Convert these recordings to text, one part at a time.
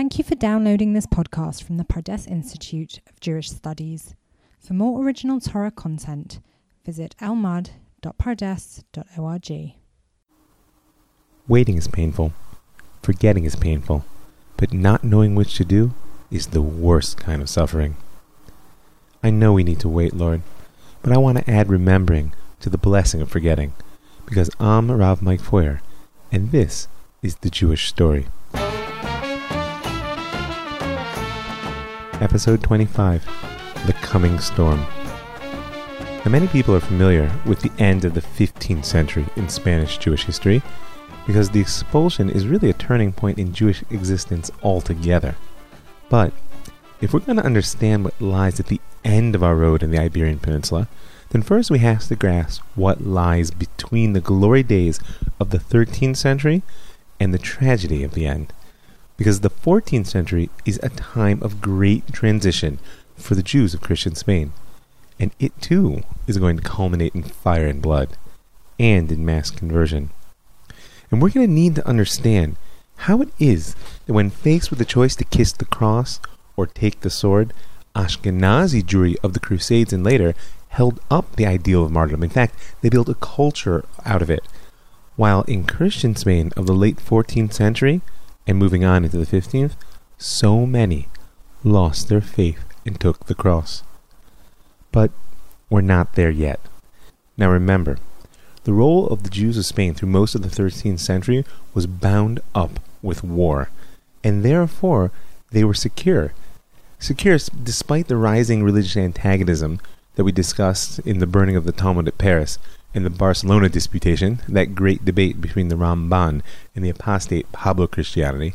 Thank you for downloading this podcast from the Pardes Institute of Jewish Studies. For more original Torah content, visit elmad.pardes.org. Waiting is painful, forgetting is painful, but not knowing which to do is the worst kind of suffering. I know we need to wait, Lord, but I want to add remembering to the blessing of forgetting, because I'm Rav Mike Feuer, and this is the Jewish story. Episode 25 The Coming Storm. Now, many people are familiar with the end of the 15th century in Spanish Jewish history because the expulsion is really a turning point in Jewish existence altogether. But if we're going to understand what lies at the end of our road in the Iberian Peninsula, then first we have to grasp what lies between the glory days of the 13th century and the tragedy of the end because the 14th century is a time of great transition for the Jews of Christian Spain, and it too is going to culminate in fire and blood, and in mass conversion. And we're going to need to understand how it is that when faced with the choice to kiss the cross or take the sword, Ashkenazi Jewry of the Crusades and later held up the ideal of martyrdom. In fact, they built a culture out of it. While in Christian Spain of the late 14th century, and moving on into the 15th, so many lost their faith and took the cross. But we're not there yet. Now remember, the role of the Jews of Spain through most of the 13th century was bound up with war, and therefore they were secure. Secure despite the rising religious antagonism that we discussed in the burning of the Talmud at Paris in the Barcelona disputation, that great debate between the Ramban and the apostate Pablo Christiani,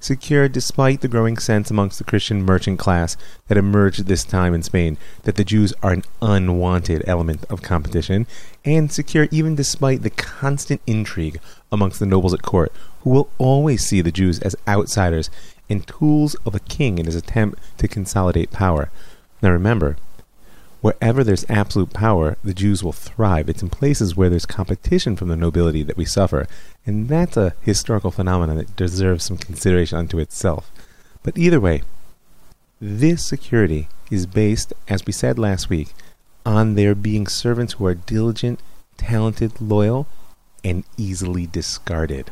secured despite the growing sense amongst the Christian merchant class that emerged at this time in Spain that the Jews are an unwanted element of competition, and secure even despite the constant intrigue amongst the nobles at court, who will always see the Jews as outsiders and tools of a king in his attempt to consolidate power. Now remember, Wherever there's absolute power, the Jews will thrive. It's in places where there's competition from the nobility that we suffer, and that's a historical phenomenon that deserves some consideration unto itself. But either way, this security is based, as we said last week, on their being servants who are diligent, talented, loyal, and easily discarded.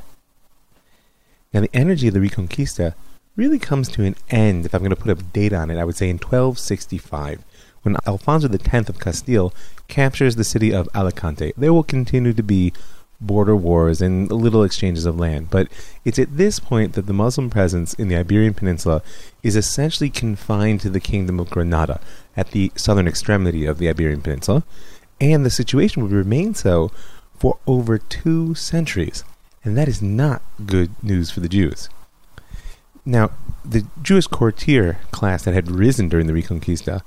Now, the energy of the Reconquista really comes to an end, if I'm going to put a date on it, I would say in 1265 when Alfonso X of Castile captures the city of Alicante. There will continue to be border wars and little exchanges of land, but it's at this point that the Muslim presence in the Iberian Peninsula is essentially confined to the Kingdom of Granada at the southern extremity of the Iberian Peninsula, and the situation will remain so for over two centuries, and that is not good news for the Jews. Now, the Jewish courtier class that had risen during the Reconquista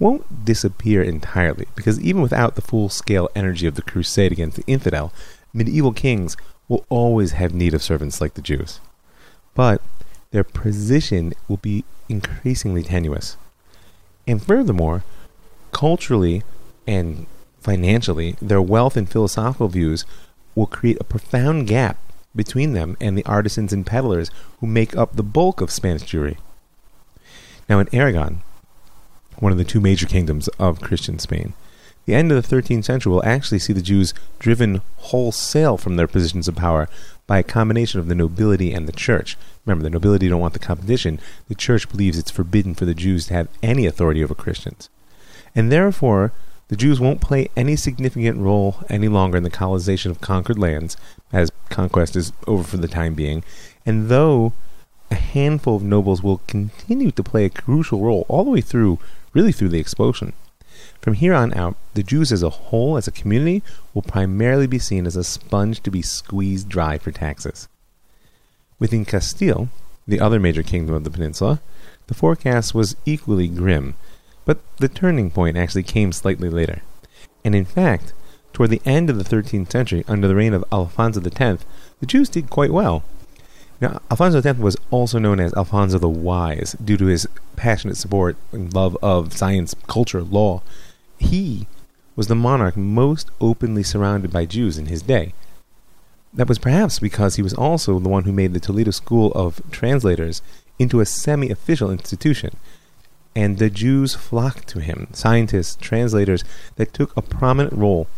won't disappear entirely, because even without the full scale energy of the crusade against the infidel, medieval kings will always have need of servants like the Jews. But their position will be increasingly tenuous. And furthermore, culturally and financially, their wealth and philosophical views will create a profound gap between them and the artisans and peddlers who make up the bulk of Spanish Jewry. Now, in Aragon, one of the two major kingdoms of Christian Spain. The end of the 13th century will actually see the Jews driven wholesale from their positions of power by a combination of the nobility and the church. Remember, the nobility don't want the competition. The church believes it's forbidden for the Jews to have any authority over Christians. And therefore, the Jews won't play any significant role any longer in the colonization of conquered lands, as conquest is over for the time being. And though a handful of nobles will continue to play a crucial role all the way through really through the expulsion. From here on out, the Jews as a whole, as a community, will primarily be seen as a sponge to be squeezed dry for taxes. Within Castile, the other major kingdom of the peninsula, the forecast was equally grim, but the turning point actually came slightly later. And in fact, toward the end of the 13th century, under the reign of Alfonso X, the Jews did quite well. Now, Alfonso X was also known as Alfonso the Wise due to his passionate support and love of science, culture, law. He was the monarch most openly surrounded by Jews in his day. That was perhaps because he was also the one who made the Toledo School of Translators into a semi official institution. And the Jews flocked to him, scientists, translators that took a prominent role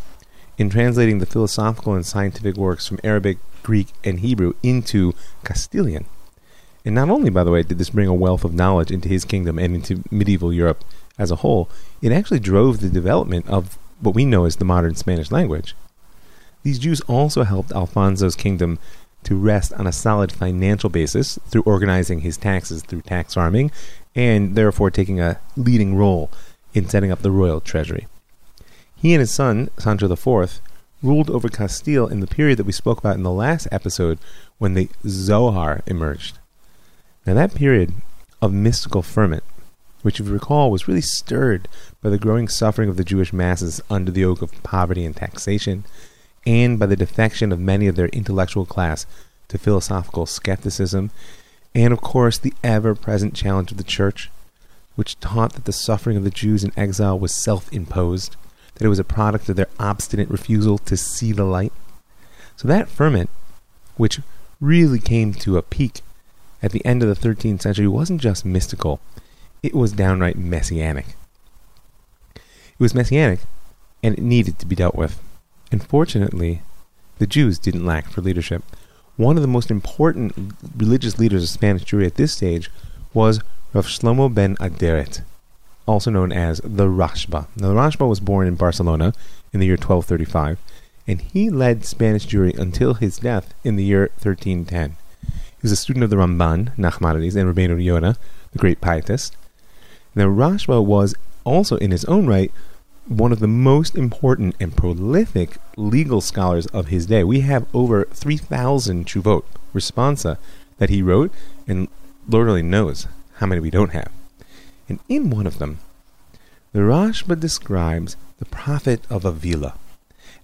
in translating the philosophical and scientific works from Arabic, Greek, and Hebrew into Castilian. And not only, by the way, did this bring a wealth of knowledge into his kingdom and into medieval Europe as a whole, it actually drove the development of what we know as the modern Spanish language. These Jews also helped Alfonso's kingdom to rest on a solid financial basis through organizing his taxes through tax farming and therefore taking a leading role in setting up the royal treasury. He and his son, Sancho IV, ruled over Castile in the period that we spoke about in the last episode when the Zohar emerged. Now, that period of mystical ferment, which, if you recall, was really stirred by the growing suffering of the Jewish masses under the yoke of poverty and taxation, and by the defection of many of their intellectual class to philosophical skepticism, and of course the ever present challenge of the Church, which taught that the suffering of the Jews in exile was self imposed, that it was a product of their obstinate refusal to see the light. So that ferment, which really came to a peak at the end of the 13th century wasn't just mystical, it was downright messianic. It was messianic, and it needed to be dealt with. Unfortunately, the Jews didn't lack for leadership. One of the most important religious leaders of Spanish Jewry at this stage was Rav Shlomo ben Aderet, also known as the Rashba. Now, the Rashba was born in Barcelona in the year 1235, and he led Spanish Jewry until his death in the year 1310. He was a student of the Ramban, Nachmanides, and Rabbeinu Yonah, the great pietist. Now, Rashba was also, in his own right, one of the most important and prolific legal scholars of his day. We have over 3,000 Teshuvot, responsa, that he wrote, and Lord only knows how many we don't have. And in one of them, the Rashba describes the prophet of Avila.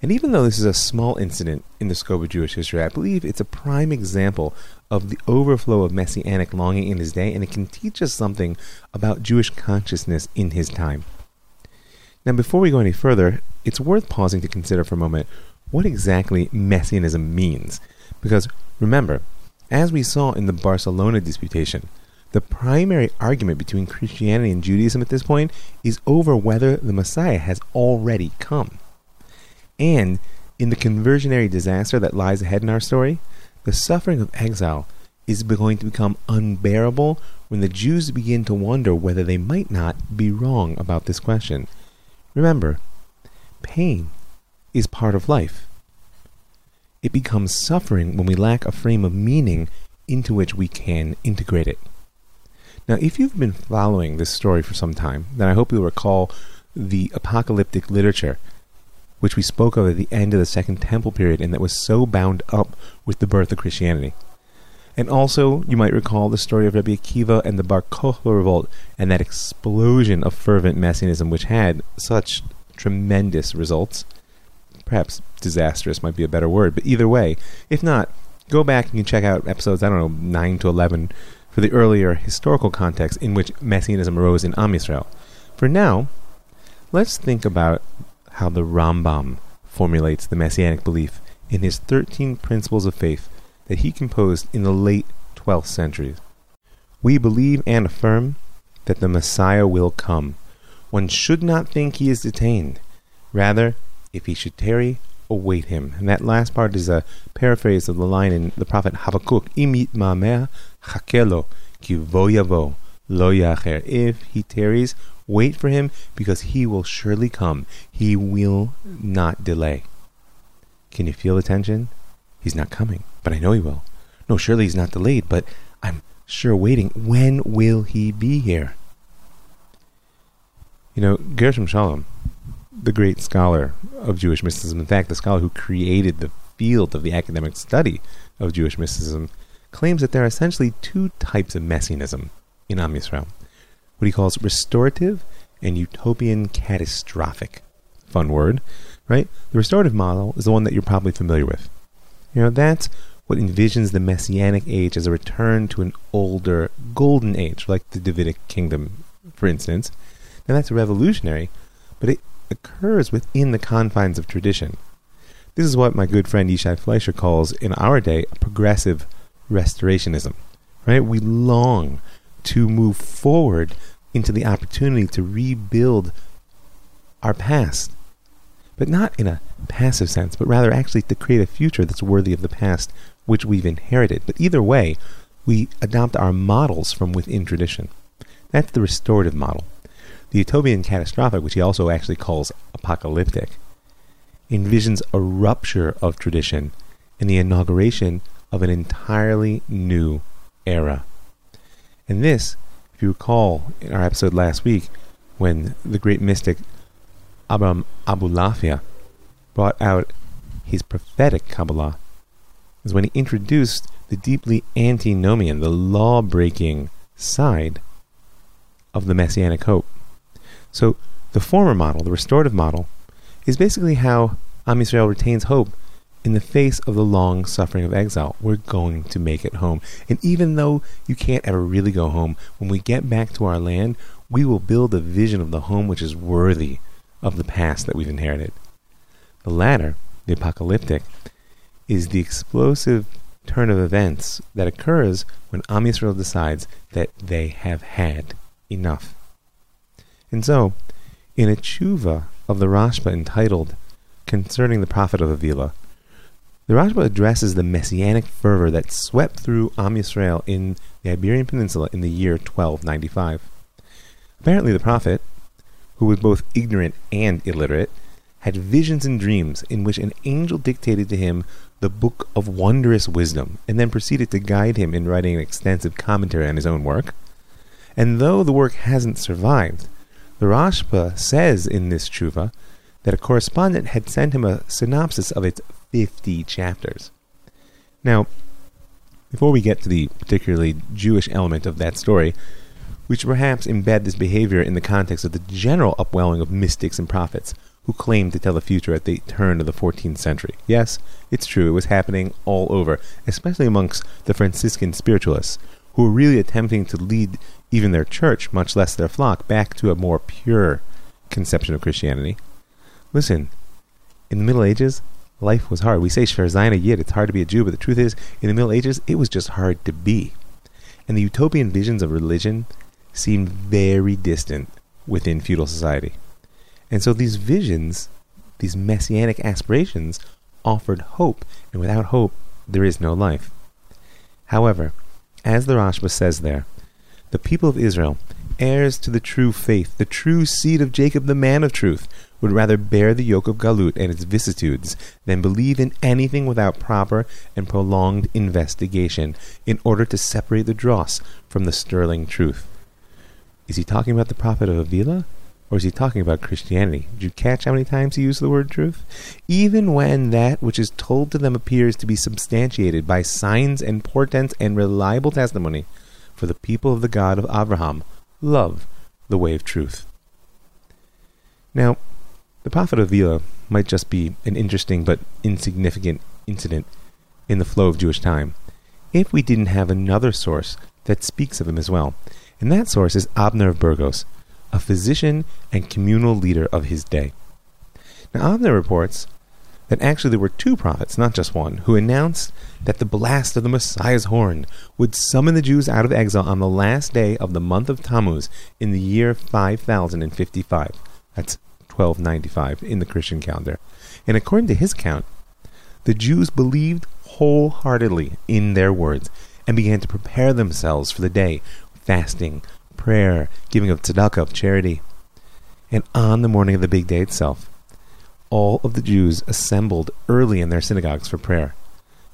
And even though this is a small incident in the scope of Jewish history, I believe it's a prime example of the overflow of messianic longing in his day, and it can teach us something about Jewish consciousness in his time. Now, before we go any further, it's worth pausing to consider for a moment what exactly messianism means. Because remember, as we saw in the Barcelona disputation, the primary argument between Christianity and Judaism at this point is over whether the Messiah has already come. And in the conversionary disaster that lies ahead in our story, the suffering of exile is going to become unbearable when the Jews begin to wonder whether they might not be wrong about this question. Remember, pain is part of life. It becomes suffering when we lack a frame of meaning into which we can integrate it. Now, if you've been following this story for some time, then I hope you'll recall the apocalyptic literature which we spoke of at the end of the Second Temple period and that was so bound up with the birth of Christianity. And also, you might recall the story of Rabbi Akiva and the Bar Kokhba revolt and that explosion of fervent messianism which had such tremendous results. Perhaps disastrous might be a better word, but either way, if not, go back and check out episodes, I don't know, 9 to 11 for the earlier historical context in which messianism arose in Am Yisrael. For now, let's think about how the Rambam formulates the messianic belief in his 13 Principles of Faith that he composed in the late 12th century. We believe and affirm that the Messiah will come. One should not think he is detained. Rather, if he should tarry, await him. And that last part is a paraphrase of the line in the prophet Habakkuk, Imit ma'ameh chakelo, ki vo lo. If he tarries, Wait for him because he will surely come. He will not delay. Can you feel the tension? He's not coming, but I know he will. No, surely he's not delayed, but I'm sure waiting. When will he be here? You know, Gershom Scholem, the great scholar of Jewish mysticism, in fact, the scholar who created the field of the academic study of Jewish mysticism, claims that there are essentially two types of messianism in Am Yisrael what he calls restorative and utopian catastrophic. Fun word, right? The restorative model is the one that you're probably familiar with. You know, that's what envisions the messianic age as a return to an older golden age, like the Davidic kingdom, for instance. Now that's revolutionary, but it occurs within the confines of tradition. This is what my good friend Yishai Fleisher calls, in our day, progressive restorationism, right? We long to move forward into the opportunity to rebuild our past. But not in a passive sense, but rather actually to create a future that's worthy of the past which we've inherited. But either way, we adopt our models from within tradition. That's the restorative model. The utopian catastrophic, which he also actually calls apocalyptic, envisions a rupture of tradition and the inauguration of an entirely new era. And this, if you recall in our episode last week, when the great mystic Abraham Abulafia brought out his prophetic Kabbalah, is when he introduced the deeply antinomian, the law breaking side of the messianic hope. So, the former model, the restorative model, is basically how Am Yisrael retains hope in the face of the long suffering of exile. We're going to make it home. And even though you can't ever really go home, when we get back to our land, we will build a vision of the home which is worthy of the past that we've inherited. The latter, the apocalyptic, is the explosive turn of events that occurs when Am Yisrael decides that they have had enough. And so, in a tshuva of the Rashba entitled Concerning the Prophet of Avila, the Rashba addresses the messianic fervor that swept through Am Yisrael in the Iberian Peninsula in the year 1295. Apparently, the prophet, who was both ignorant and illiterate, had visions and dreams in which an angel dictated to him the book of wondrous wisdom and then proceeded to guide him in writing an extensive commentary on his own work. And though the work hasn't survived, the Rashba says in this tshuva that a correspondent had sent him a synopsis of its 50 chapters. Now, before we get to the particularly Jewish element of that story, we should perhaps embed this behavior in the context of the general upwelling of mystics and prophets who claimed to tell the future at the turn of the 14th century. Yes, it's true, it was happening all over, especially amongst the Franciscan spiritualists, who were really attempting to lead even their church, much less their flock, back to a more pure conception of Christianity. Listen, in the Middle Ages, life was hard. We say Shverzina Yid, it's hard to be a Jew, but the truth is, in the Middle Ages, it was just hard to be. And the utopian visions of religion seemed very distant within feudal society. And so these visions, these messianic aspirations, offered hope, and without hope, there is no life. However, as the Rashba says there, the people of Israel, heirs to the true faith, the true seed of Jacob, the man of truth, would rather bear the yoke of Galut and its vicissitudes than believe in anything without proper and prolonged investigation in order to separate the dross from the sterling truth. Is he talking about the prophet of Avila? Or is he talking about Christianity? Did you catch how many times he used the word truth? Even when that which is told to them appears to be substantiated by signs and portents and reliable testimony, for the people of the God of Abraham love the way of truth. Now, the prophet of Avila might just be an interesting but insignificant incident in the flow of Jewish time if we didn't have another source that speaks of him as well. And that source is Abner of Burgos a physician and communal leader of his day. Now, Abner reports that actually there were two prophets, not just one, who announced that the blast of the Messiah's horn would summon the Jews out of exile on the last day of the month of Tammuz in the year 5055. That's 1295 in the Christian calendar. And according to his count, the Jews believed wholeheartedly in their words and began to prepare themselves for the day, fasting, prayer, giving of tzedakah, of charity. And on the morning of the big day itself, all of the Jews assembled early in their synagogues for prayer,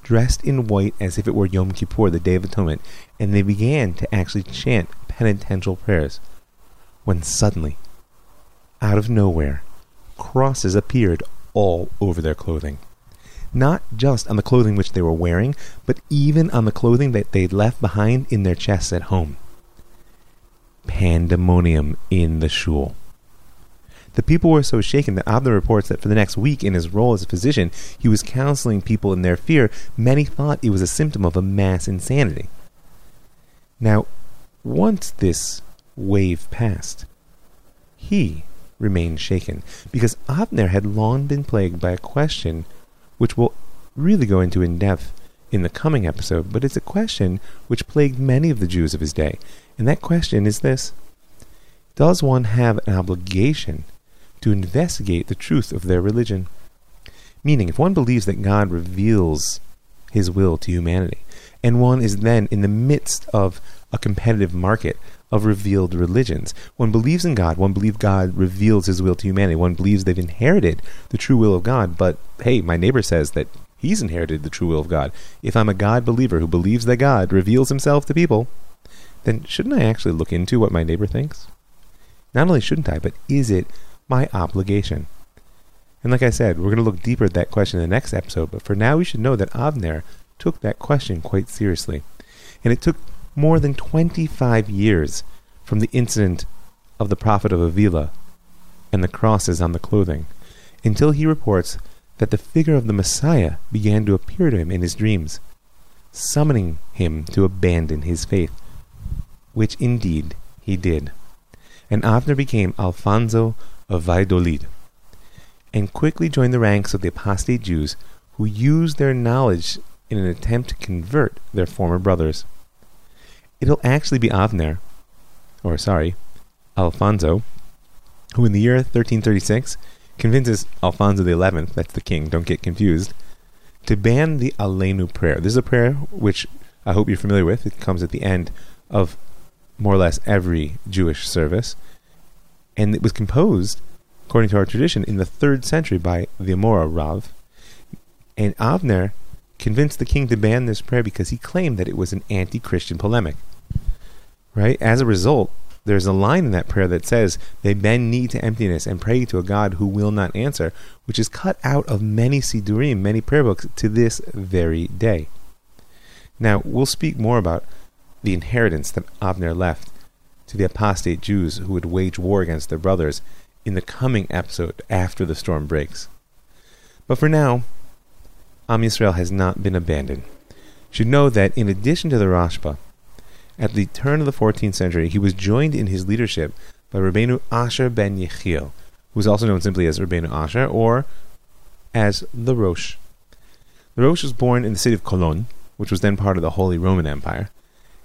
dressed in white as if it were Yom Kippur, the Day of Atonement, and they began to actually chant penitential prayers. When suddenly, out of nowhere, crosses appeared all over their clothing. Not just on the clothing which they were wearing, but even on the clothing that they'd left behind in their chests at home pandemonium in the shul. The people were so shaken that Abner reports that for the next week, in his role as a physician, he was counseling people in their fear. Many thought it was a symptom of a mass insanity. Now, once this wave passed, he remained shaken because Abner had long been plagued by a question which will really go into in depth in the coming episode, but it's a question which plagued many of the Jews of his day. And that question is this Does one have an obligation to investigate the truth of their religion? Meaning, if one believes that God reveals his will to humanity, and one is then in the midst of a competitive market of revealed religions. One believes in God, one believes God reveals his will to humanity, one believes they've inherited the true will of God, but hey, my neighbor says that he's inherited the true will of God. If I'm a God believer who believes that God reveals himself to people, then shouldn't I actually look into what my neighbor thinks? Not only shouldn't I, but is it my obligation? And like I said, we're going to look deeper at that question in the next episode, but for now we should know that Avner took that question quite seriously. And it took more than 25 years from the incident of the prophet of Avila and the crosses on the clothing until he reports that the figure of the Messiah began to appear to him in his dreams, summoning him to abandon his faith, which indeed he did. And Avner became Alfonso of Valladolid, and quickly joined the ranks of the apostate Jews who used their knowledge in an attempt to convert their former brothers. It'll actually be Avner, or sorry, Alfonso, who in the year 1336 convinces Alfonso XI, that's the king, don't get confused, to ban the Aleinu prayer. This is a prayer which I hope you're familiar with. It comes at the end of more or less every Jewish service. And it was composed, according to our tradition, in the third century by the Amora Rav. And Avner convinced the king to ban this prayer because he claimed that it was an anti Christian polemic. Right? As a result, there's a line in that prayer that says, They bend knee to emptiness and pray to a God who will not answer, which is cut out of many Sidurim, many prayer books, to this very day. Now, we'll speak more about the inheritance that Avner left to the apostate Jews who would wage war against their brothers in the coming episode after the storm breaks. But for now, Am Yisrael has not been abandoned. Should know that in addition to the Rashba, at the turn of the 14th century, he was joined in his leadership by Rabbeinu Asher ben Yechiel, who is also known simply as Rabbeinu Asher or as the Rosh. The Rosh was born in the city of Cologne, which was then part of the Holy Roman Empire,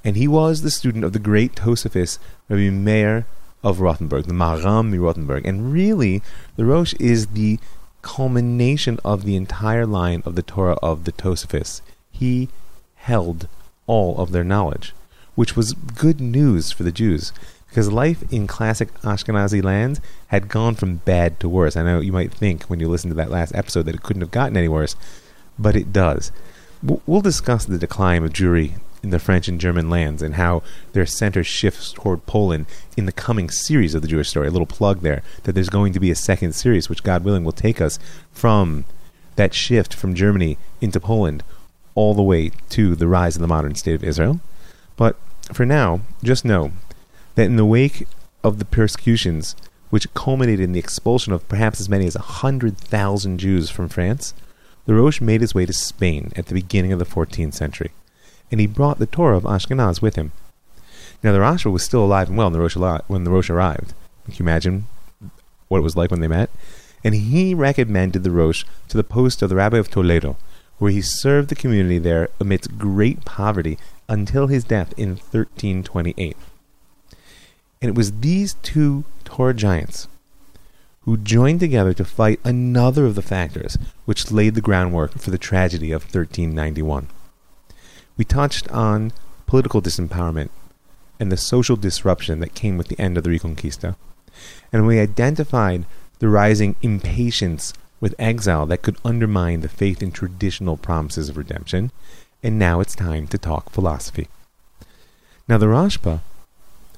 and he was the student of the great Tosafist Rabbi Meir of Rothenburg, the Maharam of Rothenburg. And really, the Rosh is the culmination of the entire line of the Torah of the Tosafists. He held all of their knowledge which was good news for the Jews because life in classic Ashkenazi lands had gone from bad to worse. I know you might think when you listen to that last episode that it couldn't have gotten any worse, but it does. We'll discuss the decline of Jewry in the French and German lands and how their center shifts toward Poland in the coming series of the Jewish story. A little plug there that there's going to be a second series, which God willing will take us from that shift from Germany into Poland all the way to the rise of the modern state of Israel. But for now, just know that in the wake of the persecutions, which culminated in the expulsion of perhaps as many as a 100,000 Jews from France, the Rosh made his way to Spain at the beginning of the 14th century, and he brought the Torah of Ashkenaz with him. Now, the Rashba was still alive and well when the Rosh, when the Rosh arrived. Can you imagine what it was like when they met? And he recommended the Rosh to the post of the Rabbi of Toledo, where he served the community there amidst great poverty until his death in 1328. And it was these two Torah giants who joined together to fight another of the factors which laid the groundwork for the tragedy of 1391. We touched on political disempowerment and the social disruption that came with the end of the Reconquista. And we identified the rising impatience with exile that could undermine the faith in traditional promises of redemption and now it's time to talk philosophy. Now, the Rashba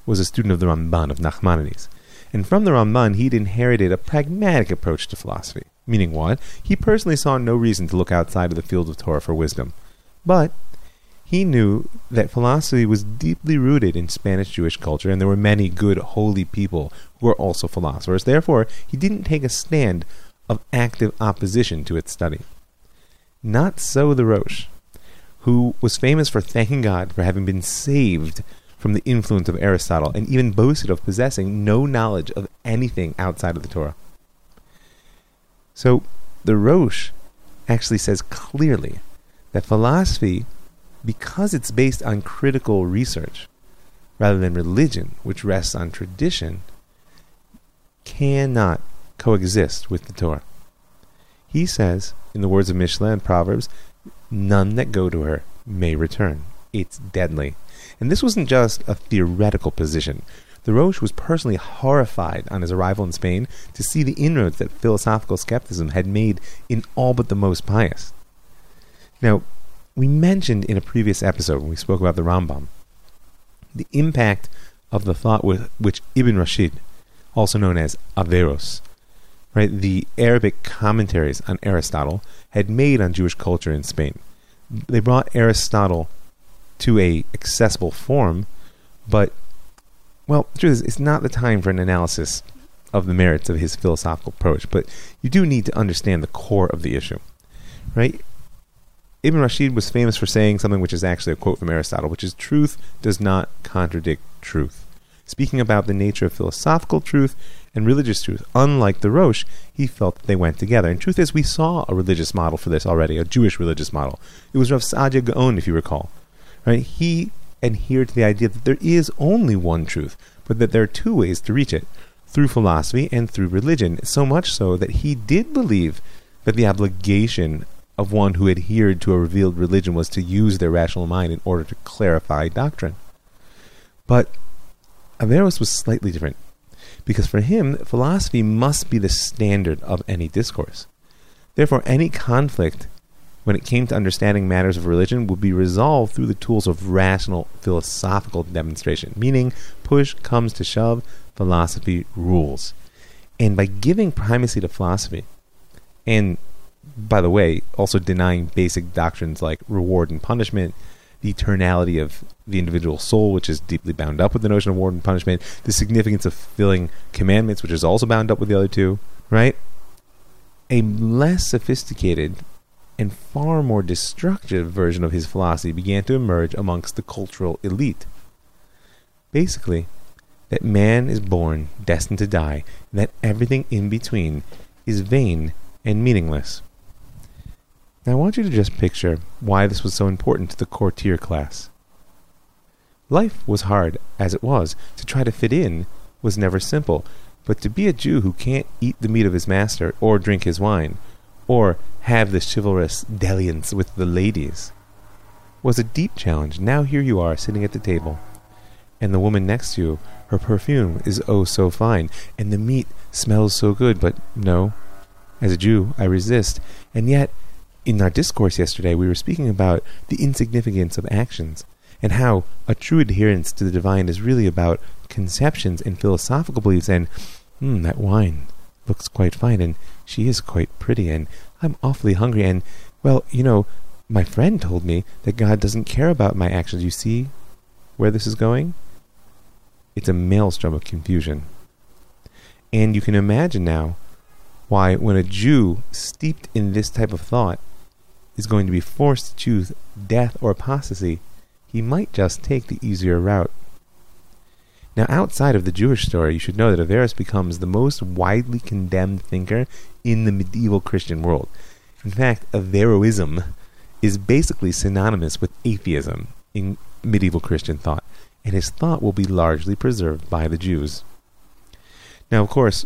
was a student of the Ramban of Nachmanides, and from the Ramban he'd inherited a pragmatic approach to philosophy. Meaning what? He personally saw no reason to look outside of the field of Torah for wisdom. But he knew that philosophy was deeply rooted in Spanish Jewish culture, and there were many good, holy people who were also philosophers. Therefore, he didn't take a stand of active opposition to its study. Not so the Rosh, who was famous for thanking God for having been saved from the influence of Aristotle and even boasted of possessing no knowledge of anything outside of the Torah. So, the Rosh actually says clearly that philosophy, because it's based on critical research rather than religion, which rests on tradition, cannot coexist with the Torah. He says, in the words of Mishle and Proverbs, none that go to her may return. It's deadly. And this wasn't just a theoretical position. The Rosh was personally horrified on his arrival in Spain to see the inroads that philosophical skepticism had made in all but the most pious. Now, we mentioned in a previous episode when we spoke about the Rambam the impact of the thought with which Ibn Rushd, also known as Averroes, right, the Arabic commentaries on Aristotle, had made on Jewish culture in Spain. They brought Aristotle to a accessible form, but well, the truth is, it's not the time for an analysis of the merits of his philosophical approach, but you do need to understand the core of the issue, right? Ibn Rushd was famous for saying something which is actually a quote from Aristotle, which is truth does not contradict truth. Speaking about the nature of philosophical truth and religious truth, unlike the Rosh, he felt that they went together. And truth is, we saw a religious model for this already, a Jewish religious model. It was Rav Saadia Gaon, if you recall. Right? He adhered to the idea that there is only one truth, but that there are two ways to reach it through philosophy and through religion. So much so that he did believe that the obligation of one who adhered to a revealed religion was to use their rational mind in order to clarify doctrine. But Averroes was slightly different, because for him, philosophy must be the standard of any discourse. Therefore, any conflict when it came to understanding matters of religion would be resolved through the tools of rational philosophical demonstration, meaning push comes to shove, philosophy rules. And by giving primacy to philosophy, and by the way, also denying basic doctrines like reward and punishment, the eternality of the individual soul, which is deeply bound up with the notion of reward and punishment, the significance of fulfilling commandments, which is also bound up with the other two, right? A less sophisticated and far more destructive version of his philosophy began to emerge amongst the cultural elite. Basically, that man is born destined to die, and that everything in between is vain and meaningless. Now, I want you to just picture why this was so important to the courtier class. Life was hard as it was. To try to fit in was never simple. But to be a Jew who can't eat the meat of his master, or drink his wine, or have the chivalrous dalliance with the ladies, was a deep challenge. Now here you are, sitting at the table, and the woman next to you, her perfume is oh so fine, and the meat smells so good, but no, as a Jew, I resist. And yet, in our discourse yesterday, we were speaking about the insignificance of actions and how a true adherence to the divine is really about conceptions and philosophical beliefs. And, hmm, that wine looks quite fine, and she is quite pretty, and I'm awfully hungry. And, well, you know, my friend told me that God doesn't care about my actions. You see where this is going? It's a maelstrom of confusion. And you can imagine now why, when a Jew steeped in this type of thought is going to be forced to choose death or apostasy, he might just take the easier route. Now, outside of the Jewish story, you should know that Averroes becomes the most widely condemned thinker in the medieval Christian world. In fact, Averroism is basically synonymous with atheism in medieval Christian thought, and his thought will be largely preserved by the Jews. Now, of course,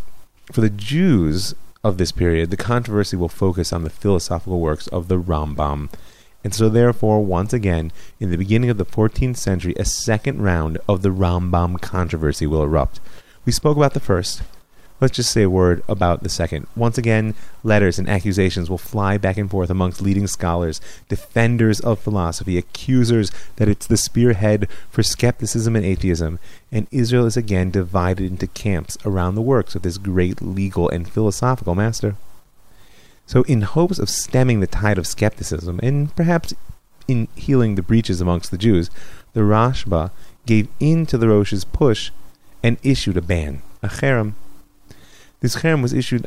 for the Jews, of this period, the controversy will focus on the philosophical works of the Rambam. And so, therefore, once again, in the beginning of the 14th century, a second round of the Rambam controversy will erupt. We spoke about the first, Let's just say a word about the second. Once again, letters and accusations will fly back and forth amongst leading scholars, defenders of philosophy, accusers that it's the spearhead for skepticism and atheism, and Israel is again divided into camps around the works of this great legal and philosophical master. So, in hopes of stemming the tide of skepticism, and perhaps in healing the breaches amongst the Jews, the Rashba gave in to the Rosh's push and issued a ban, a cherem. This cherem was issued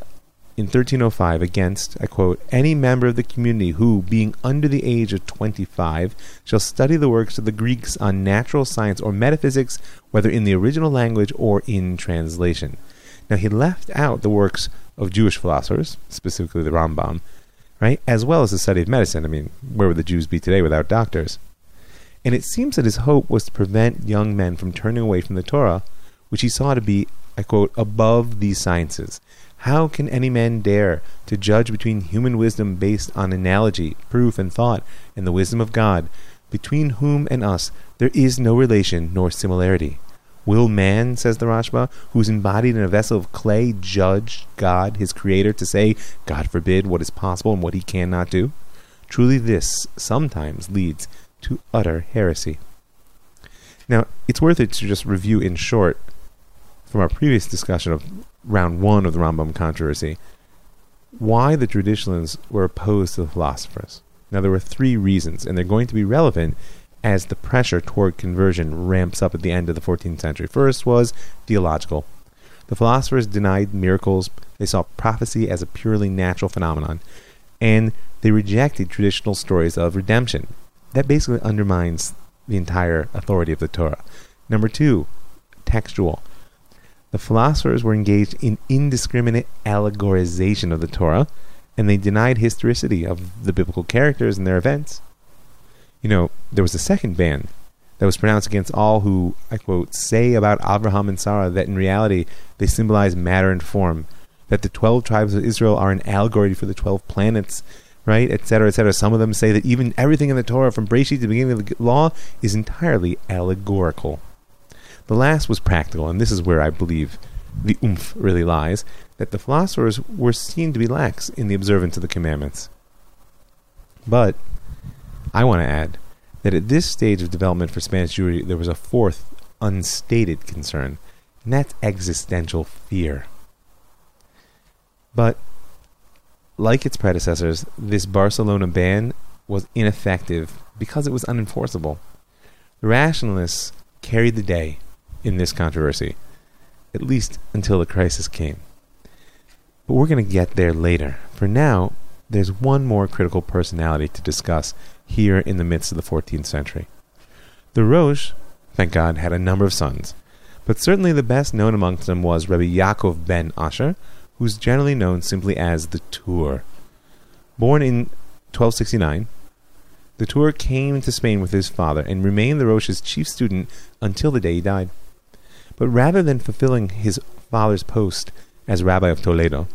in 1305 against, I quote, any member of the community who, being under the age of 25, shall study the works of the Greeks on natural science or metaphysics, whether in the original language or in translation. Now, he left out the works of Jewish philosophers, specifically the Rambam, right? As well as the study of medicine. I mean, where would the Jews be today without doctors? And it seems that his hope was to prevent young men from turning away from the Torah, which he saw to be, I quote, above these sciences. How can any man dare to judge between human wisdom based on analogy, proof, and thought, and the wisdom of God, between whom and us there is no relation nor similarity? Will man, says the Rashba, who is embodied in a vessel of clay, judge God, his creator, to say, God forbid, what is possible and what he cannot do? Truly, this sometimes leads to utter heresy. Now, it's worth it to just review in short from our previous discussion of round one of the Rambam controversy why the traditionalists were opposed to the philosophers. Now, there were three reasons, and they're going to be relevant as the pressure toward conversion ramps up at the end of the 14th century. First was theological. The philosophers denied miracles, they saw prophecy as a purely natural phenomenon, and they rejected traditional stories of redemption. That basically undermines the entire authority of the Torah. Number two, textual. The philosophers were engaged in indiscriminate allegorization of the Torah, and they denied historicity of the biblical characters and their events you know, there was a second ban that was pronounced against all who, I quote, say about Abraham and Sarah that in reality they symbolize matter and form, that the 12 tribes of Israel are an allegory for the 12 planets, right, etc., etc. Some of them say that even everything in the Torah from Breshit to the beginning of the law is entirely allegorical. The last was practical, and this is where I believe the oomph really lies, that the philosophers were seen to be lax in the observance of the commandments. But I want to add that at this stage of development for Spanish Jewry, there was a fourth unstated concern, and that's existential fear. But, like its predecessors, this Barcelona ban was ineffective because it was unenforceable. The rationalists carried the day in this controversy, at least until the crisis came. But we're going to get there later. For now, there's one more critical personality to discuss here in the midst of the 14th century. The Rosh, thank God, had a number of sons, but certainly the best known amongst them was Rabbi Yaakov ben Asher, who's generally known simply as the Tur. Born in 1269, the Tur came to Spain with his father and remained the Rosh's chief student until the day he died. But rather than fulfilling his father's post as rabbi of Toledo,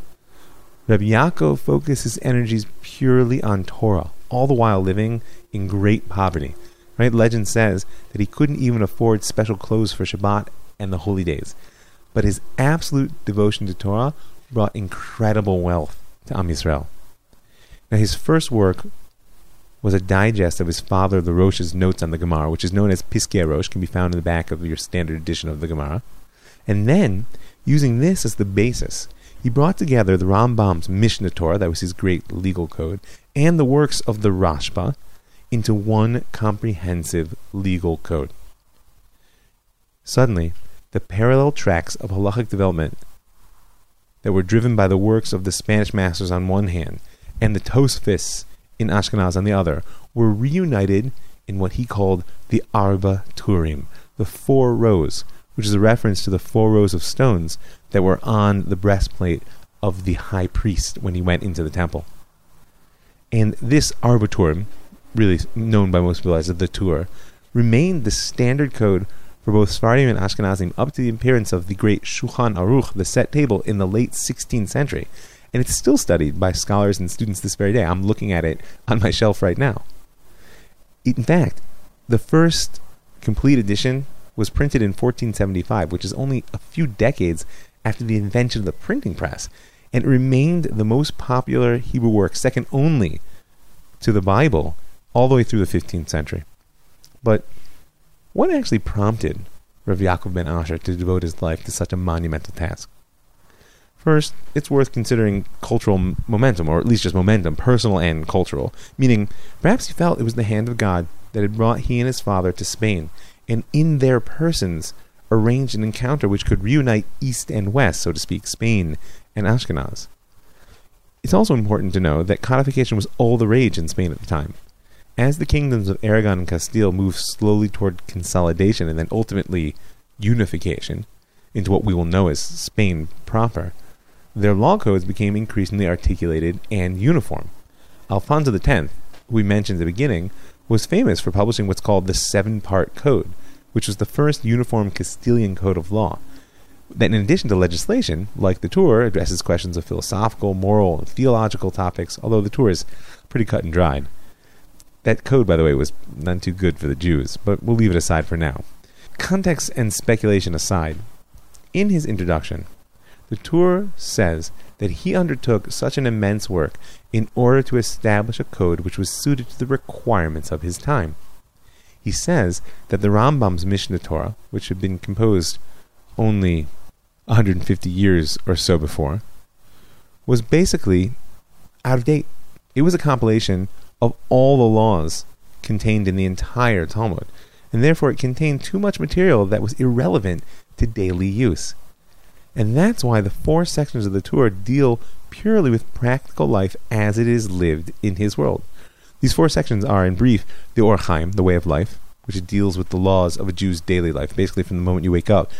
Rabbi Yaakov focused his energies purely on Torah, all the while living in great poverty. Right? Legend says that he couldn't even afford special clothes for Shabbat and the holy days. But his absolute devotion to Torah brought incredible wealth to Am Yisrael. Now, his first work was a digest of his father, the notes on the Gemara, which is known as Piskei Rosh, can be found in the back of your standard edition of the Gemara. And then, using this as the basis, he brought together the Rambam's Mishnah Torah, that was his great legal code, and the works of the Rashba into one comprehensive legal code. Suddenly, the parallel tracks of halachic development that were driven by the works of the Spanish masters on one hand and the Tosfos in Ashkenaz on the other were reunited in what he called the Arba Turim, the four rows, which is a reference to the four rows of stones that were on the breastplate of the high priest when he went into the temple. And this Arba Turim, really known by most people as the Tur, remained the standard code for both Sephardim and Ashkenazim up to the appearance of the great Shulchan Aruch, the set table, in the late 16th century. And it's still studied by scholars and students this very day. I'm looking at it on my shelf right now. In fact, the first complete edition was printed in 1475, which is only a few decades after the invention of the printing press and it remained the most popular Hebrew work, second only to the Bible, all the way through the 15th century. But what actually prompted Rav Yaakov ben Asher to devote his life to such a monumental task? First, it's worth considering cultural momentum, or at least just momentum, personal and cultural. Meaning, perhaps he felt it was the hand of God that had brought he and his father to Spain, and in their persons arranged an encounter which could reunite East and West, so to speak, Spain and Ashkenaz. It's also important to know that codification was all the rage in Spain at the time. As the kingdoms of Aragon and Castile moved slowly toward consolidation and then ultimately unification into what we will know as Spain proper, their law codes became increasingly articulated and uniform. Alfonso X, who we mentioned at the beginning, was famous for publishing what's called the Seven Part Code, which was the first uniform Castilian code of law. That, in addition to legislation, like the Tur, addresses questions of philosophical, moral, and theological topics, although the Tur is pretty cut and dried. That code, by the way, was none too good for the Jews, but we'll leave it aside for now. Context and speculation aside, in his introduction, the says that he undertook such an immense work in order to establish a code which was suited to the requirements of his time. He says that the Rambam's Mishneh Torah, which had been composed only 150 years or so before, was basically out of date. It was a compilation of all the laws contained in the entire Talmud, and therefore it contained too much material that was irrelevant to daily use. And that's why the four sections of the Tur deal purely with practical life as it is lived in his world. These four sections are, in brief, the Orach Chaim, the way of life, which deals with the laws of a Jew's daily life, basically from the moment you wake up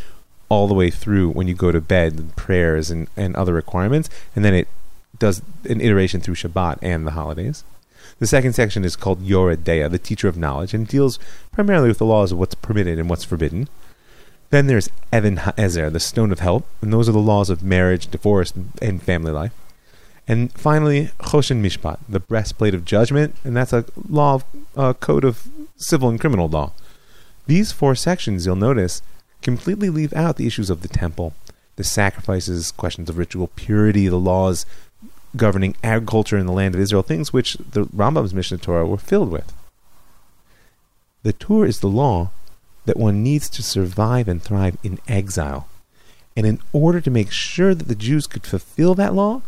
all the way through when you go to bed, and prayers and, and other requirements, and then it does an iteration through Shabbat and the holidays. The second section is called Yoreh De'ah, the teacher of knowledge, and deals primarily with the laws of what's permitted and what's forbidden. Then there's Even HaEzer, the stone of help, and those are the laws of marriage, divorce, and family life. And finally, Choshen Mishpat, the breastplate of judgment, and that's a law of a code of civil and criminal law. These four sections, you'll notice, completely leave out the issues of the temple, the sacrifices, questions of ritual purity, the laws governing agriculture in the land of Israel, things which the Rambam's Mishneh Tur were filled with. The Torah is the law that one needs to survive and thrive in exile. And in order to make sure that the Jews could fulfill that law,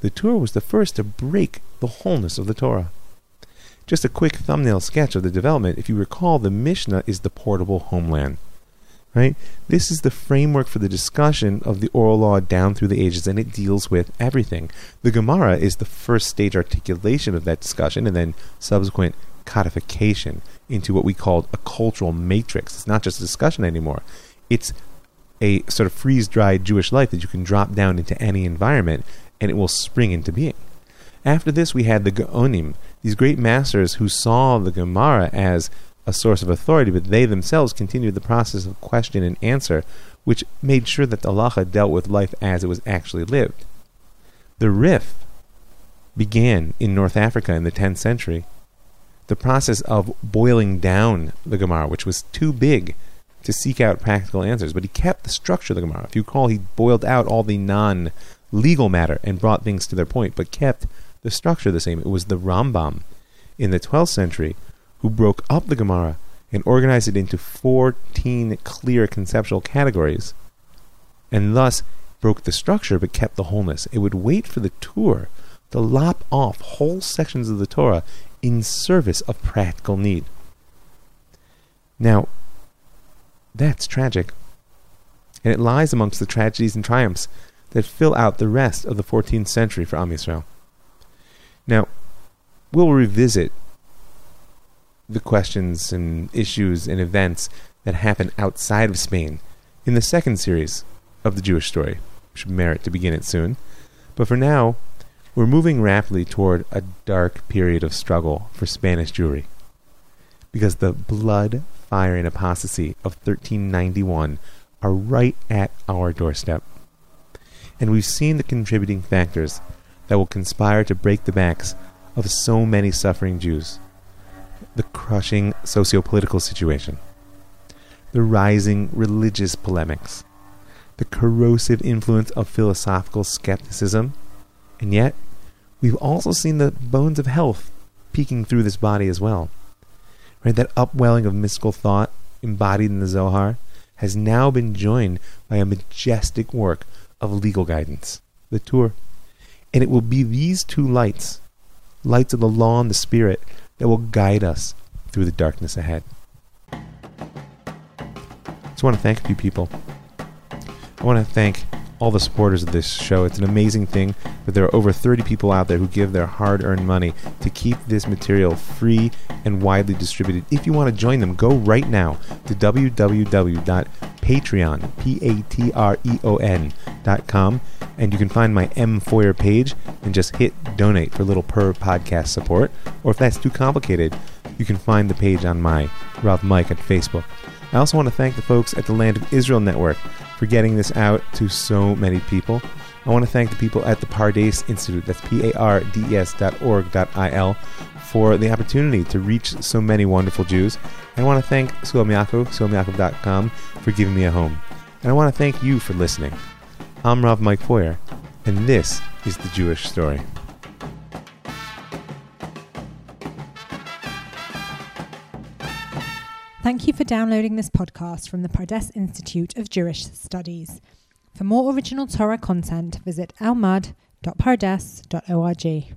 the Tur was the first to break the wholeness of the Torah. Just a quick thumbnail sketch of the development. If you recall, the Mishnah is the portable homeland. Right? This is the framework for the discussion of the oral law down through the ages, and it deals with everything. The Gemara is the first stage articulation of that discussion, and then subsequent codification into what we called a cultural matrix. It's not just a discussion anymore. It's a sort of freeze dried Jewish life that you can drop down into any environment and it will spring into being. After this, we had the Gaonim, these great masters who saw the Gemara as a source of authority, but they themselves continued the process of question and answer, which made sure that the halacha dealt with life as it was actually lived. The Rif began in North Africa in the 10th century the process of boiling down the Gemara, which was too big to seek out practical answers. But he kept the structure of the Gemara. If you recall, he boiled out all the non legal matter and brought things to their point, but kept the structure the same. It was the Rambam in the 12th century who broke up the Gemara and organized it into 14 clear conceptual categories, and thus broke the structure but kept the wholeness. It would wait for the Tur to lop off whole sections of the Torah in service of practical need. Now, that's tragic. And it lies amongst the tragedies and triumphs that fill out the rest of the 14th century for Am Yisrael. Now, we'll revisit the questions and issues and events that happen outside of Spain in the second series of the Jewish story, which merit to begin it soon. But for now, we're moving rapidly toward a dark period of struggle for Spanish Jewry. Because the blood, fire, and apostasy of 1391 are right at our doorstep. And we've seen the contributing factors that will conspire to break the backs of so many suffering Jews. The crushing socio-political situation, the rising religious polemics, the corrosive influence of philosophical skepticism, and yet we've also seen the bones of health peeking through this body as well. Right, that upwelling of mystical thought embodied in the Zohar has now been joined by a majestic work of legal guidance, the Tur. And it will be these two lights, lights of the law and the Spirit, that will guide us through the darkness ahead. I just want to thank a few people. I want to thank all the supporters of this show. It's an amazing thing that there are over 30 people out there who give their hard earned money to keep this material free and widely distributed. If you want to join them, go right now to www Patreon, P A T R E O N dot com, and you can find my M Feuer page and just hit donate for a little per podcast support. Or if that's too complicated, you can find the page on my Rav Mike at Facebook. I also want to thank the folks at the Land of Israel Network for getting this out to so many people. I want to thank the people at the Pardes Institute, that's P A R D E S dot org dot I L, for the opportunity to reach so many wonderful Jews. I want to thank Sulam Yaakov, SulamYaakov.com, for giving me a home. And I want to thank you for listening. I'm Rav Mike Feuer, and this is the Jewish story. Thank you for downloading this podcast from the Pardes Institute of Jewish Studies. For more original Torah content, visit elmad.pardes.org.